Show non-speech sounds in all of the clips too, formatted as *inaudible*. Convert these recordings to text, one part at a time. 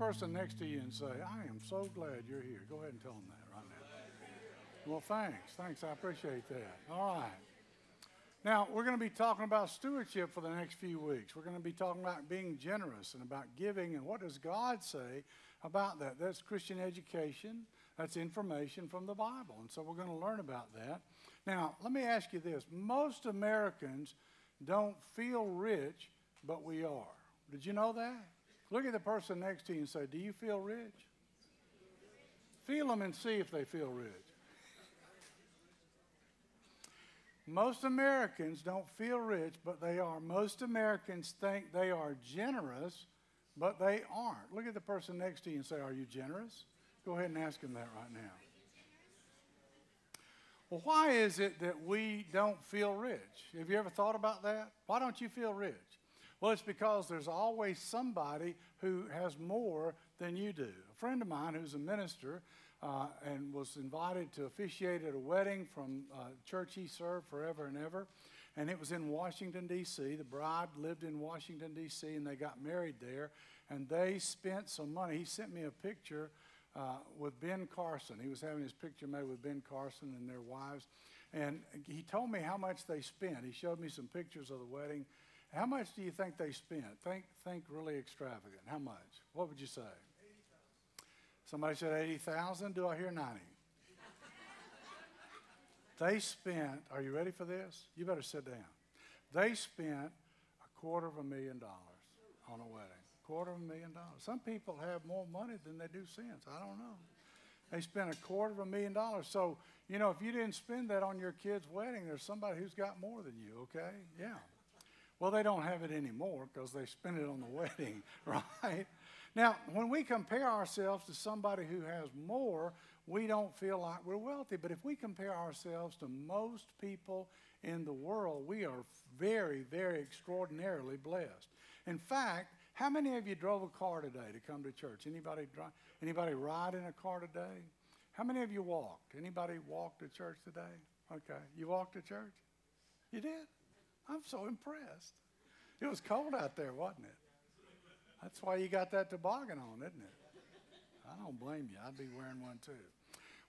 person next to you and say, I am so glad you're here. Go ahead and tell them that right now. Well, thanks. Thanks. I appreciate that. All right. Now, we're going to be talking about stewardship for the next few weeks. We're going to be talking about being generous and about giving and what does God say about that. That's Christian education. That's information from the Bible. And so we're going to learn about that. Now, let me ask you this. Most Americans don't feel rich, but we are. Did you know that? Look at the person next to you and say, Do you feel rich? Feel them and see if they feel rich. Most Americans don't feel rich, but they are. Most Americans think they are generous, but they aren't. Look at the person next to you and say, Are you generous? Go ahead and ask them that right now. Well, why is it that we don't feel rich? Have you ever thought about that? Why don't you feel rich? Well, it's because there's always somebody who has more than you do. A friend of mine who's a minister uh, and was invited to officiate at a wedding from a church he served forever and ever. And it was in Washington, D.C. The bride lived in Washington, D.C., and they got married there. And they spent some money. He sent me a picture uh, with Ben Carson. He was having his picture made with Ben Carson and their wives. And he told me how much they spent. He showed me some pictures of the wedding. How much do you think they spent? Think, think really extravagant. How much? What would you say? Somebody said 80,000. Do I hear 90? they spent, are you ready for this? You better sit down. They spent a quarter of a million dollars on a wedding. Quarter of a million dollars. Some people have more money than they do sense. I don't know. They spent a quarter of a million dollars. So, you know, if you didn't spend that on your kid's wedding, there's somebody who's got more than you, okay? Yeah. Well, they don't have it anymore because they spent it on the *laughs* wedding, right? Now, when we compare ourselves to somebody who has more, we don't feel like we're wealthy. But if we compare ourselves to most people in the world, we are very, very extraordinarily blessed. In fact, how many of you drove a car today to come to church? Anybody drive, anybody ride in a car today? How many of you walked? Anybody walked to church today? Okay. You walked to church? You did? I'm so impressed. It was cold out there, wasn't it? That's why you got that toboggan on, isn't it? I don't blame you. I'd be wearing one too.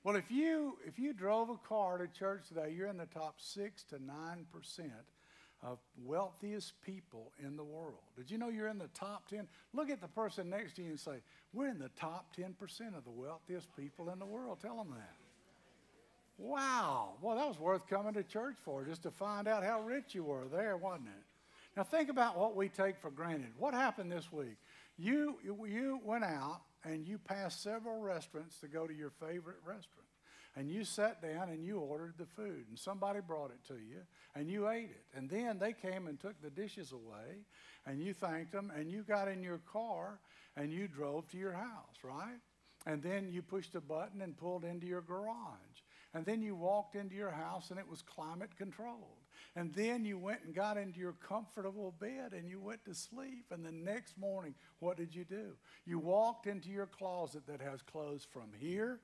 Well, if you if you drove a car to church today, you're in the top six to nine percent of wealthiest people in the world. Did you know you're in the top ten? Look at the person next to you and say, "We're in the top ten percent of the wealthiest people in the world." Tell them that. Wow. Well, that was worth coming to church for, just to find out how rich you were there, wasn't it? Now, think about what we take for granted. What happened this week? You, you went out and you passed several restaurants to go to your favorite restaurant. And you sat down and you ordered the food, and somebody brought it to you, and you ate it. And then they came and took the dishes away, and you thanked them, and you got in your car and you drove to your house, right? And then you pushed a button and pulled into your garage. And then you walked into your house and it was climate controlled. And then you went and got into your comfortable bed and you went to sleep. And the next morning, what did you do? You walked into your closet that has clothes from here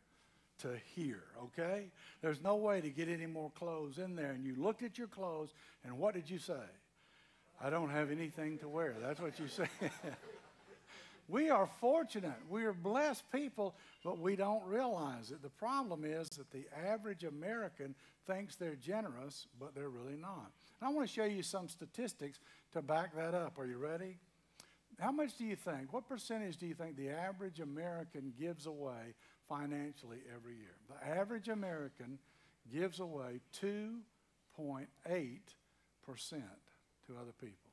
to here, okay? There's no way to get any more clothes in there. And you looked at your clothes and what did you say? I don't have anything to wear. That's what you said. *laughs* We are fortunate. We are blessed people, but we don't realize it. The problem is that the average American thinks they're generous, but they're really not. And I want to show you some statistics to back that up. Are you ready? How much do you think? What percentage do you think the average American gives away financially every year? The average American gives away 2.8% to other people.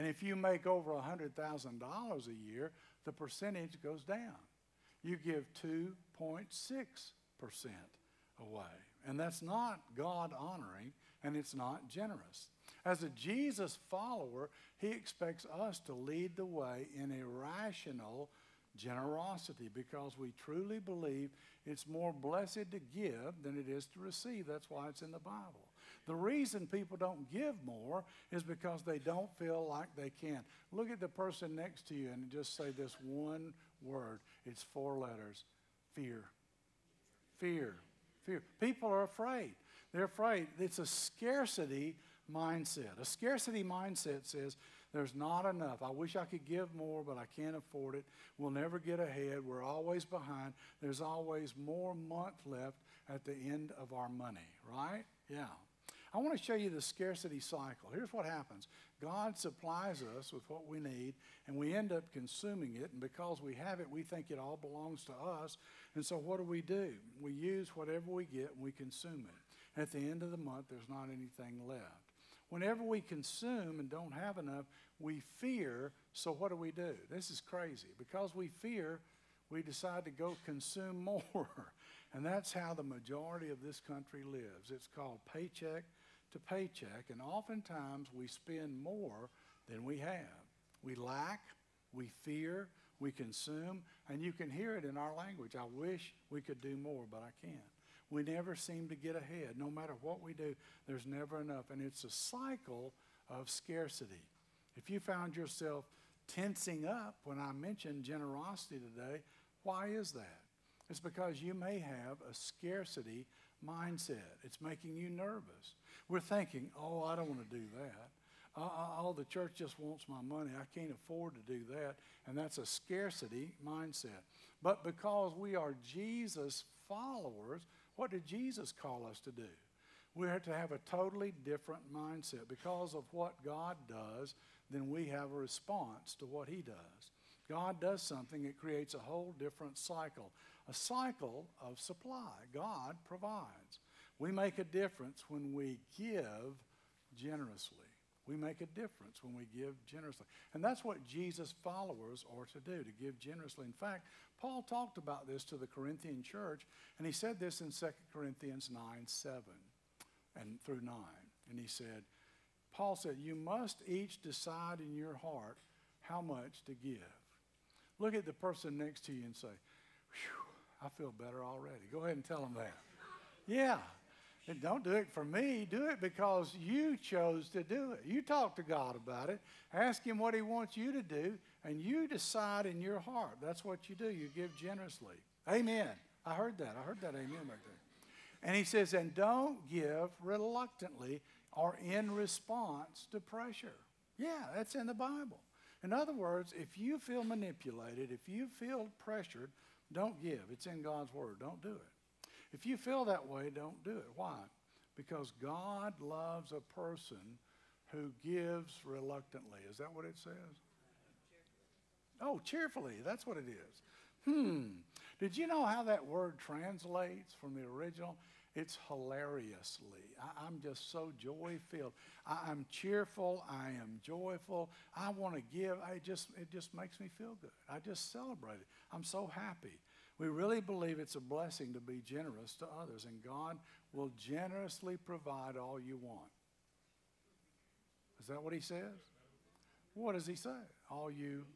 And if you make over $100,000 a year, the percentage goes down. You give 2.6% away. And that's not God honoring and it's not generous. As a Jesus follower, he expects us to lead the way in a rational generosity because we truly believe it's more blessed to give than it is to receive. That's why it's in the Bible. The reason people don't give more is because they don't feel like they can. Look at the person next to you and just say this one word. It's four letters fear. Fear. Fear. People are afraid. They're afraid. It's a scarcity mindset. A scarcity mindset says, there's not enough. I wish I could give more, but I can't afford it. We'll never get ahead. We're always behind. There's always more month left at the end of our money, right? Yeah. I want to show you the scarcity cycle. Here's what happens God supplies us with what we need, and we end up consuming it. And because we have it, we think it all belongs to us. And so, what do we do? We use whatever we get and we consume it. And at the end of the month, there's not anything left. Whenever we consume and don't have enough, we fear. So, what do we do? This is crazy. Because we fear, we decide to go consume *laughs* more. and that's how the majority of this country lives. It's called paycheck to paycheck, and oftentimes we spend more than we have. We lack, we fear, we consume, and you can hear it in our language. I wish we could do more, but I can't. We never seem to get ahead. No matter what we do, there's never enough. And it's a cycle of scarcity. If you found yourself tensing up when I mentioned generosity today, why is that? It's because you may have a scarcity mindset. It's making you nervous. We're thinking, oh, I don't want to do that. Uh, uh, oh, the church just wants my money. I can't afford to do that. And that's a scarcity mindset. But because we are Jesus followers, what did Jesus call us to do? We have to have a totally different mindset. Because of what God does, then we have a response to what He does. God does something, it creates a whole different cycle, a cycle of supply. God provides. We make a difference when we give generously. We make a difference when we give generously. And that's what Jesus' followers are to do, to give generously. In fact, Paul talked about this to the Corinthian church, and he said this in 2 Corinthians 9 7 and through 9. And he said, Paul said, You must each decide in your heart how much to give. Look at the person next to you and say, I feel better already. Go ahead and tell them that. Yeah, and don't do it for me. Do it because you chose to do it. You talk to God about it. Ask Him what He wants you to do, and you decide in your heart. That's what you do. You give generously. Amen. I heard that. I heard that amen back there. And He says, and don't give reluctantly or in response to pressure. Yeah, that's in the Bible. In other words, if you feel manipulated, if you feel pressured, don't give. It's in God's Word. Don't do it. If you feel that way, don't do it. Why? Because God loves a person who gives reluctantly. Is that what it says? Oh, cheerfully. That's what it is. Hmm. Did you know how that word translates from the original? It's hilariously. I, am just so joy filled. I'm cheerful. I am joyful. I want to give. I just it just makes me feel good. I just celebrate it. I'm so happy. We really believe it's a blessing to be generous to others, and God will generously provide all you want. Is that what he says? What does he say? All you,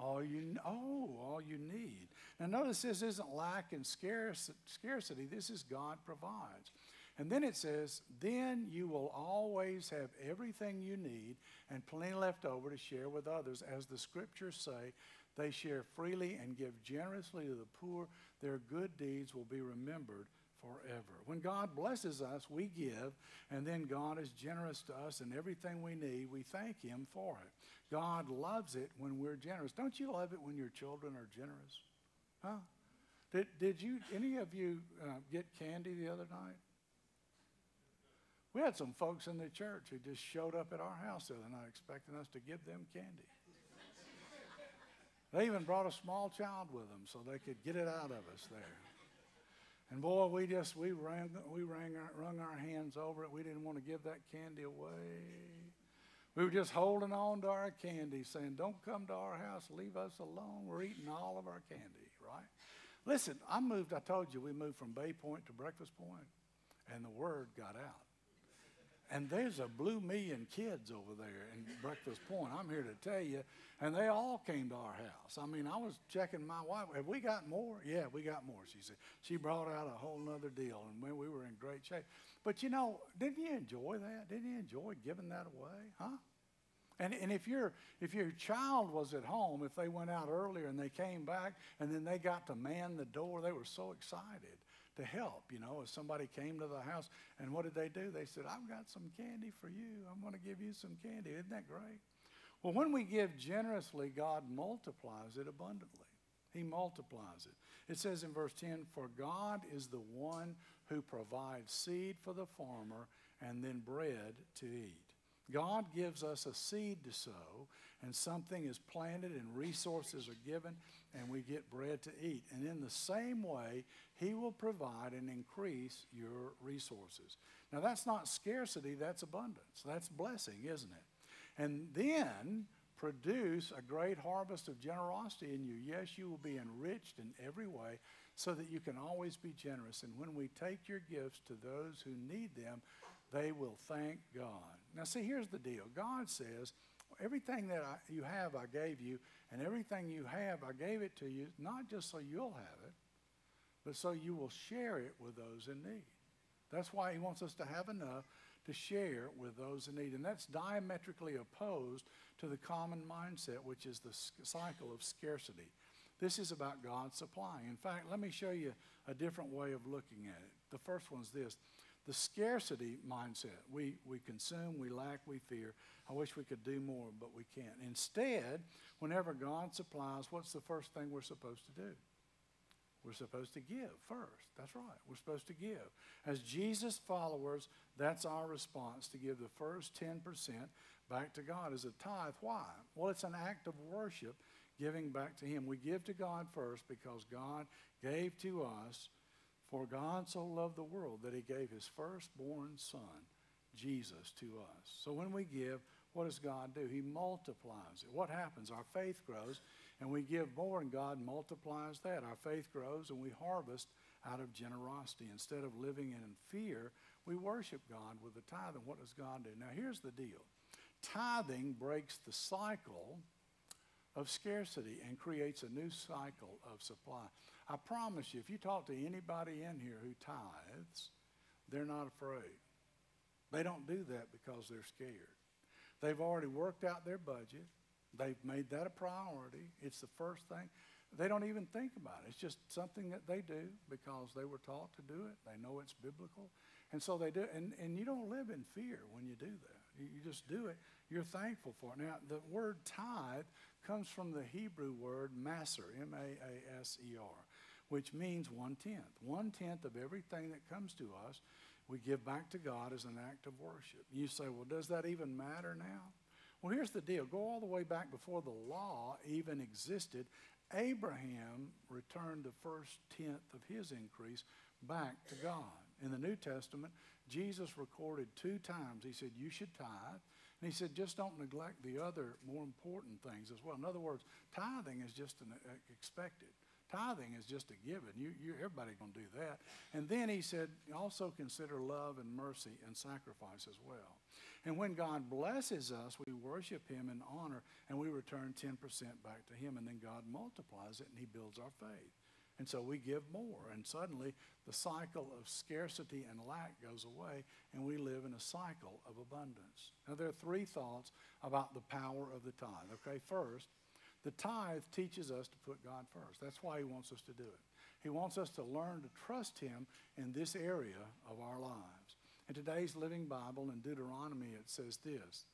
all you, oh, all you need. Now notice this isn't lack and scarcity. This is God provides. And then it says, then you will always have everything you need and plenty left over to share with others. As the scriptures say, they share freely and give generously to the poor. Their good deeds will be remembered forever. When God blesses us, we give, and then God is generous to us and everything we need, we thank Him for it. God loves it when we're generous. Don't you love it when your children are generous? Huh? Did, did you, any of you uh, get candy the other night? We had some folks in the church who just showed up at our house the other night expecting us to give them candy. They even brought a small child with them so they could get it out of us there. And boy, we just we rang we rang our, wrung our hands over it. We didn't want to give that candy away. We were just holding on to our candy, saying, "Don't come to our house. Leave us alone. We're eating all of our candy." Right? Listen, I moved. I told you we moved from Bay Point to Breakfast Point, and the word got out. And there's a blue million kids over there in Breakfast Point. I'm here to tell you. And they all came to our house. I mean, I was checking my wife. Have we got more? Yeah, we got more, she said. She brought out a whole nother deal, and we, we were in great shape. But you know, didn't you enjoy that? Didn't you enjoy giving that away? Huh? And, and if, your, if your child was at home, if they went out earlier and they came back and then they got to man the door, they were so excited to help, you know, if somebody came to the house and what did they do? They said, I've got some candy for you. I'm going to give you some candy. Isn't that great? Well, when we give generously, God multiplies it abundantly. He multiplies it. It says in verse 10 For God is the one who provides seed for the farmer and then bread to eat. God gives us a seed to sow, and something is planted, and resources are given, and we get bread to eat. And in the same way, He will provide and increase your resources. Now, that's not scarcity, that's abundance. That's blessing, isn't it? And then produce a great harvest of generosity in you. Yes, you will be enriched in every way so that you can always be generous. And when we take your gifts to those who need them, they will thank God. Now, see, here's the deal God says, Everything that I, you have, I gave you, and everything you have, I gave it to you, not just so you'll have it, but so you will share it with those in need. That's why He wants us to have enough to share with those in need. And that's diametrically opposed to the common mindset, which is the cycle of scarcity. This is about God supplying. In fact, let me show you a different way of looking at it. The first one's this the scarcity mindset. We, we consume, we lack, we fear. I wish we could do more, but we can't. Instead, whenever God supplies, what's the first thing we're supposed to do? We're supposed to give first. That's right. We're supposed to give. As Jesus followers, that's our response to give the first 10% back to God as a tithe. Why? Well, it's an act of worship giving back to Him. We give to God first because God gave to us for God so loved the world that he gave his firstborn son, Jesus, to us. So when we give, what does God do? He multiplies it. What happens? Our faith grows and we give more, and God multiplies that. Our faith grows and we harvest out of generosity. Instead of living in fear, we worship God with the tithe. And what does God do? Now, here's the deal tithing breaks the cycle of scarcity and creates a new cycle of supply. I promise you, if you talk to anybody in here who tithes, they're not afraid. They don't do that because they're scared. They've already worked out their budget. They've made that a priority. It's the first thing. They don't even think about it. It's just something that they do because they were taught to do it. They know it's biblical. And so they do it. And, and you don't live in fear when you do that. You, you just do it. You're thankful for it. Now, the word tithe comes from the Hebrew word maser, M A A S E R which means one tenth. One tenth of everything that comes to us, we give back to God as an act of worship. You say, well, does that even matter now? Well, here's the deal go all the way back before the law even existed. Abraham returned the first tenth of his increase back to God. In the New Testament, Jesus recorded two times. He said, You should tithe. And he said, just don't neglect the other more important things as well. In other words, tithing is just an uh, expected. Tithing is just a given. You, you, everybody going to do that. And then he said, also consider love and mercy and sacrifice as well. And when God blesses us, we worship him in honor and we return 10% back to him. And then God multiplies it and he builds our faith. And so we give more. And suddenly the cycle of scarcity and lack goes away and we live in a cycle of abundance. Now, there are three thoughts about the power of the tithe. Okay, first, the tithe teaches us to put God first. That's why He wants us to do it. He wants us to learn to trust Him in this area of our lives. In today's Living Bible, in Deuteronomy, it says this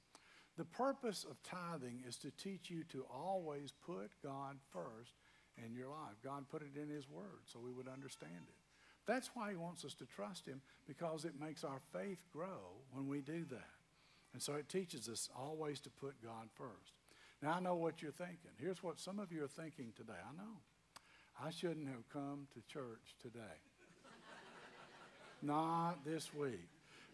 The purpose of tithing is to teach you to always put God first in your life. God put it in His Word so we would understand it. That's why He wants us to trust Him because it makes our faith grow when we do that. And so it teaches us always to put God first. Now, I know what you're thinking. Here's what some of you are thinking today. I know. I shouldn't have come to church today. *laughs* Not this week.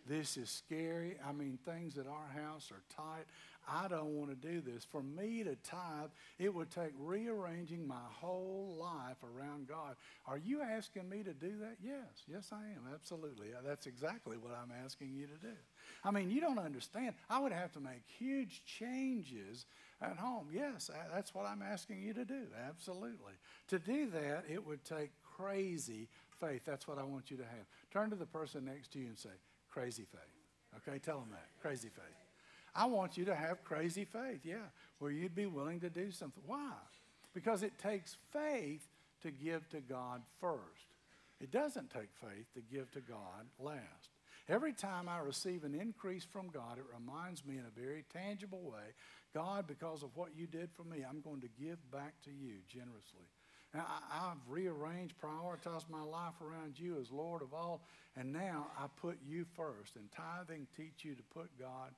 This is scary. I mean, things at our house are tight. I don't want to do this. For me to tithe, it would take rearranging my whole life around God. Are you asking me to do that? Yes. Yes, I am. Absolutely. Uh, that's exactly what I'm asking you to do. I mean, you don't understand. I would have to make huge changes at home. Yes, uh, that's what I'm asking you to do. Absolutely. To do that, it would take crazy faith. That's what I want you to have. Turn to the person next to you and say, crazy faith. Okay, tell them that. Crazy faith. I want you to have crazy faith, yeah, where you'd be willing to do something. Why? Because it takes faith to give to God first. It doesn't take faith to give to God last. Every time I receive an increase from God, it reminds me in a very tangible way God, because of what you did for me, I'm going to give back to you generously. And I, have rearranged, prioritized my life around you as Lord of all, and now I put you first. And tithing teach you to put God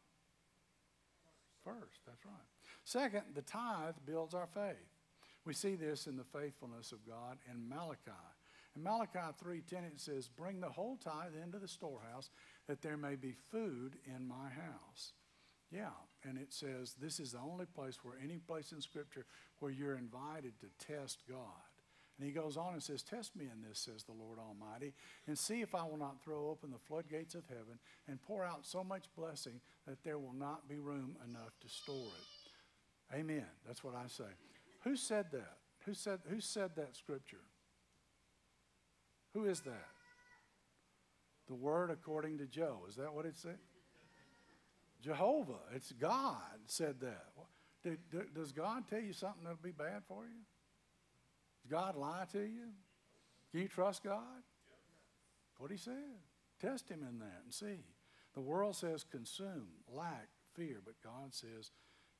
first. That's right. Second, the tithe builds our faith. We see this in the faithfulness of God in Malachi. In Malachi 3:10 it says, "Bring the whole tithe into the storehouse that there may be food in my house." Yeah, and it says this is the only place where any place in scripture where you're invited to test God. And he goes on and says, Test me in this, says the Lord Almighty, and see if I will not throw open the floodgates of heaven and pour out so much blessing that there will not be room enough to store it. Amen. That's what I say. Who said that? Who said, who said that scripture? Who is that? The word according to Joe. Is that what it said? Jehovah. It's God said that. Does God tell you something that'll be bad for you? Does God lie to you? Can you trust God? What he said. Test him in that and see. The world says consume, lack, fear, but God says,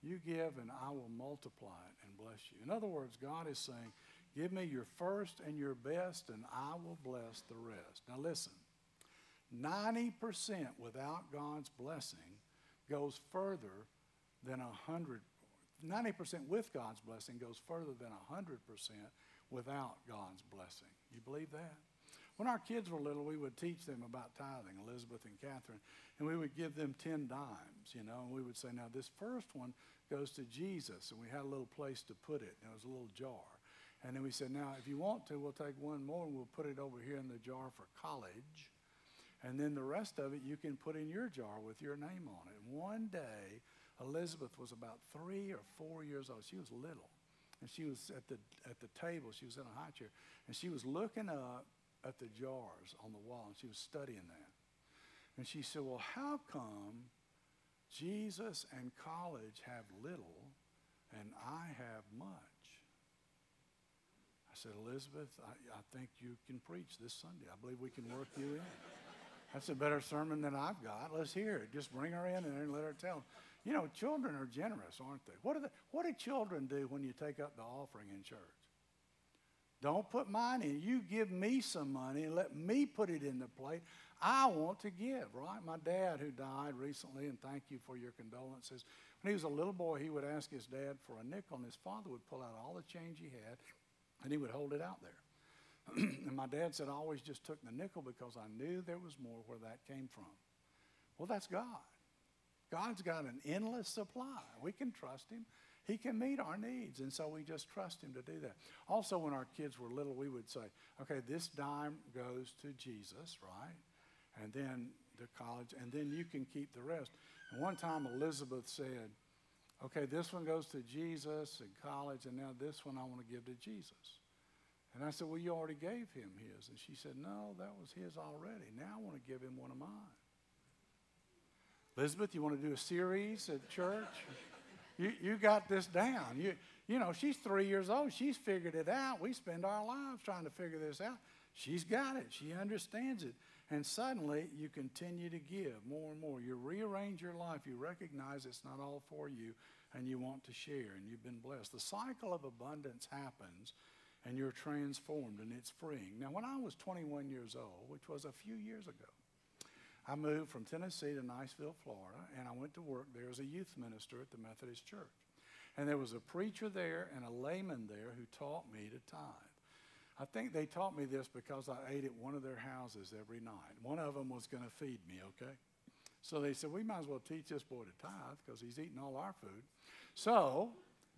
you give and I will multiply it and bless you. In other words, God is saying, Give me your first and your best, and I will bless the rest. Now, listen 90% without God's blessing goes further than 100 90% with God's blessing goes further than 100% without God's blessing. You believe that? When our kids were little, we would teach them about tithing, Elizabeth and Catherine, and we would give them 10 dimes, you know, and we would say, now this first one goes to Jesus, and we had a little place to put it, and it was a little jar. And then we said, now, if you want to, we'll take one more and we'll put it over here in the jar for college. And then the rest of it you can put in your jar with your name on it. And one day, Elizabeth was about three or four years old. She was little. And she was at the, at the table. She was in a high chair. And she was looking up at the jars on the wall, and she was studying that. And she said, Well, how come Jesus and college have little and I have much? I said, Elizabeth, I, I think you can preach this Sunday. I believe we can work you in. *laughs* That's a better sermon than I've got. Let's hear it. Just bring her in and let her tell. You know, children are generous, aren't they? What do, the, what do children do when you take up the offering in church? Don't put mine in. You give me some money and let me put it in the plate. I want to give, right? My dad, who died recently, and thank you for your condolences. When he was a little boy, he would ask his dad for a nickel, and his father would pull out all the change he had and he would hold it out there. *clears throat* and my dad said, I always just took the nickel because I knew there was more where that came from. Well, that's God. God's got an endless supply. We can trust him. He can meet our needs, and so we just trust him to do that. Also, when our kids were little, we would say, okay, this dime goes to Jesus, right? And then the college, and then you can keep the rest. And one time Elizabeth said, okay, this one goes to Jesus and college, and now this one I want to give to Jesus. And I said, well, you already gave him his. And she said, no, that was his already. Now I want to give him one of mine. Elizabeth, you want to do a series at church? you, you got this down. You, you know, she's three years old. She's figured it out. We spend our lives trying to figure this out. She's got it. She understands it. And suddenly you continue to give more and more. You rearrange your life. You recognize it's not all for you and you want to share and you've been blessed. The cycle of abundance happens and you're transformed and it's freeing. Now, when I was 21 years old, which was a few years ago, I moved from Tennessee to Niceville, Florida, and I went to work there as a youth minister at the Methodist Church. And there was a preacher there and a layman there who taught me to tithe. I think they taught me this because I ate at one of their houses every night. One of them was going to feed me, okay? So they said, we might as well teach this boy to tithe because he's eating all our food. So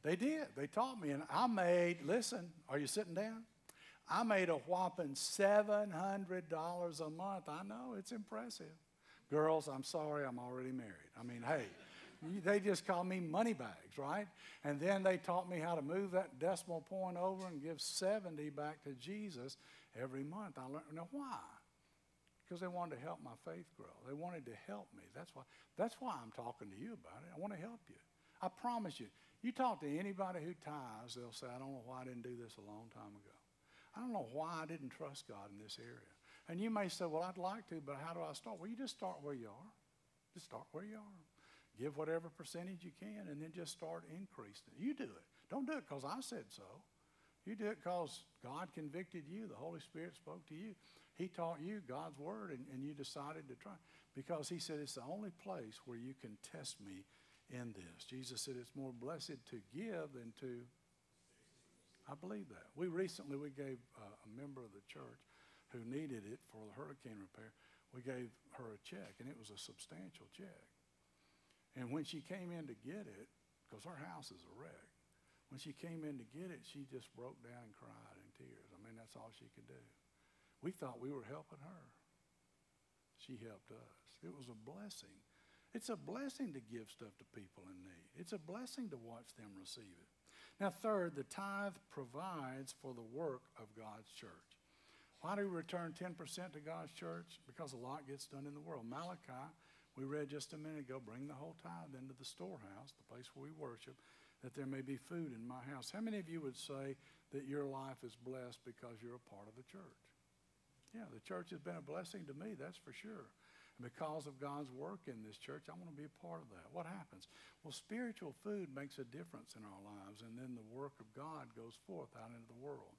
they did. They taught me. And I made, listen, are you sitting down? I made a whopping $700 a month. I know, it's impressive. Girls, I'm sorry, I'm already married. I mean, hey they just call me money bags, right? And then they taught me how to move that decimal point over and give 70 back to Jesus every month. I learned. Now, why? Because they wanted to help my faith grow. They wanted to help me. That's why, that's why I'm talking to you about it. I want to help you. I promise you. You talk to anybody who tithes, they'll say, I don't know why I didn't do this a long time ago. I don't know why I didn't trust God in this area. And you may say, well, I'd like to, but how do I start? Well, you just start where you are. Just start where you are. Give whatever percentage you can, and then just start increasing. You do it. Don't do it because I said so. You do it because God convicted you. The Holy Spirit spoke to you. He taught you God's word, and, and you decided to try. Because He said it's the only place where you can test me in this. Jesus said it's more blessed to give than to. I believe that. We recently we gave uh, a member of the church who needed it for the hurricane repair. We gave her a check, and it was a substantial check. And when she came in to get it, because her house is a wreck, when she came in to get it, she just broke down and cried in tears. I mean, that's all she could do. We thought we were helping her. She helped us. It was a blessing. It's a blessing to give stuff to people in need. It's a blessing to watch them receive it. Now, third, the tithe provides for the work of God's church. Why do we return 10% to God's church? Because a lot gets done in the world. Malachi, we read just a minute ago, bring the whole tithe into the storehouse, the place where we worship, that there may be food in my house. How many of you would say that your life is blessed because you're a part of the church? Yeah, the church has been a blessing to me, that's for sure. And because of God's work in this church, I want to be a part of that. What happens? Well, spiritual food makes a difference in our lives, and then the work of God goes forth out into the world.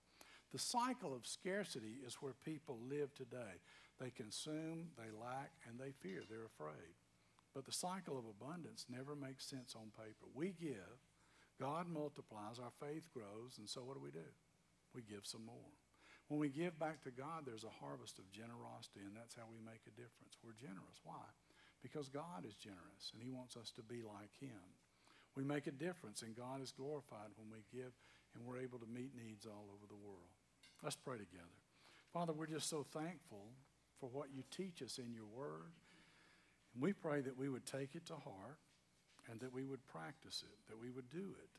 The cycle of scarcity is where people live today. They consume, they lack, and they fear. They're afraid. But the cycle of abundance never makes sense on paper. We give, God multiplies, our faith grows, and so what do we do? We give some more. When we give back to God, there's a harvest of generosity, and that's how we make a difference. We're generous. Why? Because God is generous, and He wants us to be like Him. We make a difference, and God is glorified when we give, and we're able to meet needs all over the world. Let's pray together. Father, we're just so thankful for what you teach us in your word. And we pray that we would take it to heart and that we would practice it, that we would do it.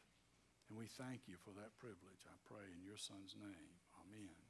And we thank you for that privilege. I pray in your son's name. Amen.